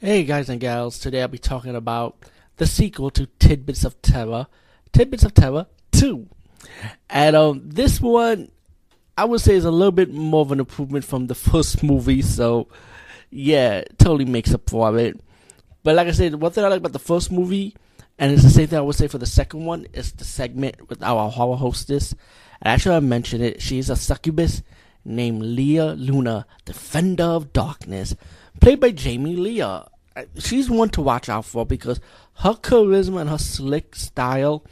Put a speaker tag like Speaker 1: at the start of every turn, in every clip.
Speaker 1: Hey guys and gals, today I'll be talking about the sequel to Tidbits of Terror, Tidbits of Terror 2. And um, this one, I would say, is a little bit more of an improvement from the first movie, so yeah, totally makes up for it. But like I said, one thing I like about the first movie, and it's the same thing I would say for the second one, is the segment with our horror hostess. And actually, I mentioned it, she's a succubus named Leah Luna, Defender of Darkness played by Jamie Leah. Uh, she's one to watch out for because her charisma and her slick style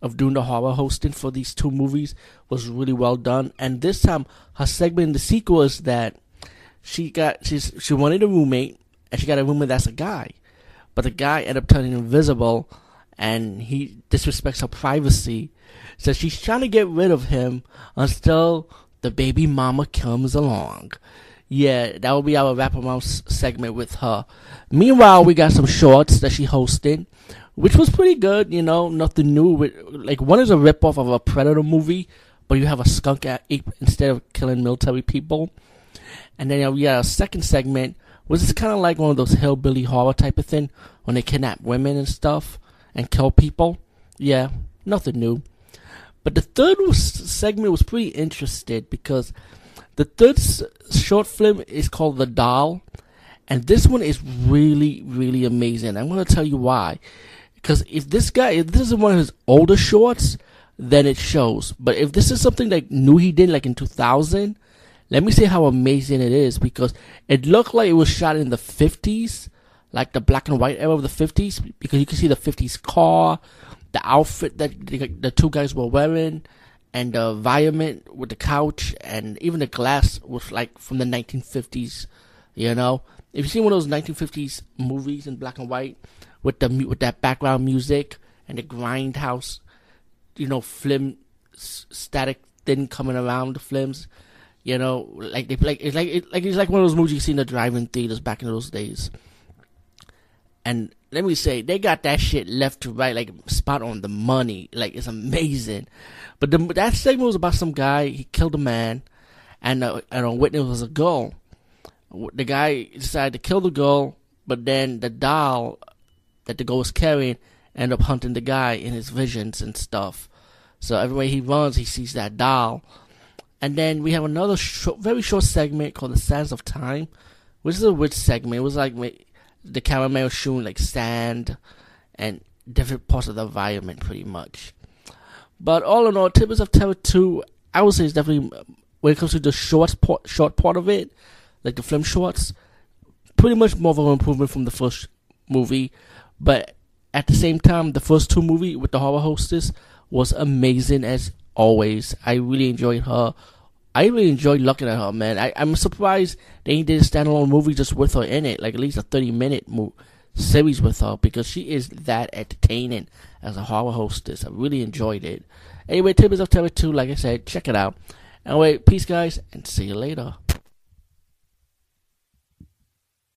Speaker 1: of doing the horror hosting for these two movies was really well done. And this time, her segment in the sequel is that she got she's she wanted a roommate and she got a roommate that's a guy, but the guy ended up turning invisible and he disrespects her privacy. So she's trying to get rid of him until the baby mama comes along yeah, that will be our wraparound segment with her. Meanwhile, we got some shorts that she hosted, which was pretty good. You know, nothing new. With, like one is a ripoff of a Predator movie, but you have a skunk ape instead of killing military people. And then know, we got a second segment, which is kind of like one of those hillbilly horror type of thing when they kidnap women and stuff and kill people. Yeah, nothing new. But the third was, segment was pretty interesting because the third short film is called The Doll, and this one is really, really amazing. I'm going to tell you why. Because if this guy, if this is one of his older shorts, then it shows. But if this is something like new he did like in 2000, let me see how amazing it is because it looked like it was shot in the 50s, like the black and white era of the 50s, because you can see the 50s car, the outfit that the, the two guys were wearing, and the environment with the couch and even the glass was like from the 1950s. You know, if you see one of those 1950s movies in black and white with the with that background music and the grindhouse, you know, film static thing coming around the films, you know, like they like it's like it, like it's like one of those movies you see in the drive-in theaters back in those days. And let me say, they got that shit left to right, like spot on the money. Like it's amazing. But the, that segment was about some guy. He killed a man, and uh, and a witness was a girl. The guy decided to kill the girl, but then the doll that the girl was carrying ended up hunting the guy in his visions and stuff. So everywhere he runs, he sees that doll. And then we have another short, very short segment called "The Sands of Time," which is a weird segment. It was like the was showing like sand and different parts of the environment, pretty much. But all in all, Tidbits of Terror 2, I would say is definitely, when it comes to the short part, short part of it, like the film shorts, pretty much more of an improvement from the first movie. But at the same time, the first two movie with the horror hostess was amazing as always. I really enjoyed her I really enjoyed looking at her, man. I, I'm surprised they did a standalone movie just with her in it, like at least a 30 minute mo- series with her, because she is that entertaining as a horror hostess. I really enjoyed it. Anyway, Tidbits of Terror 2, like I said, check it out. Anyway, peace, guys, and see you later.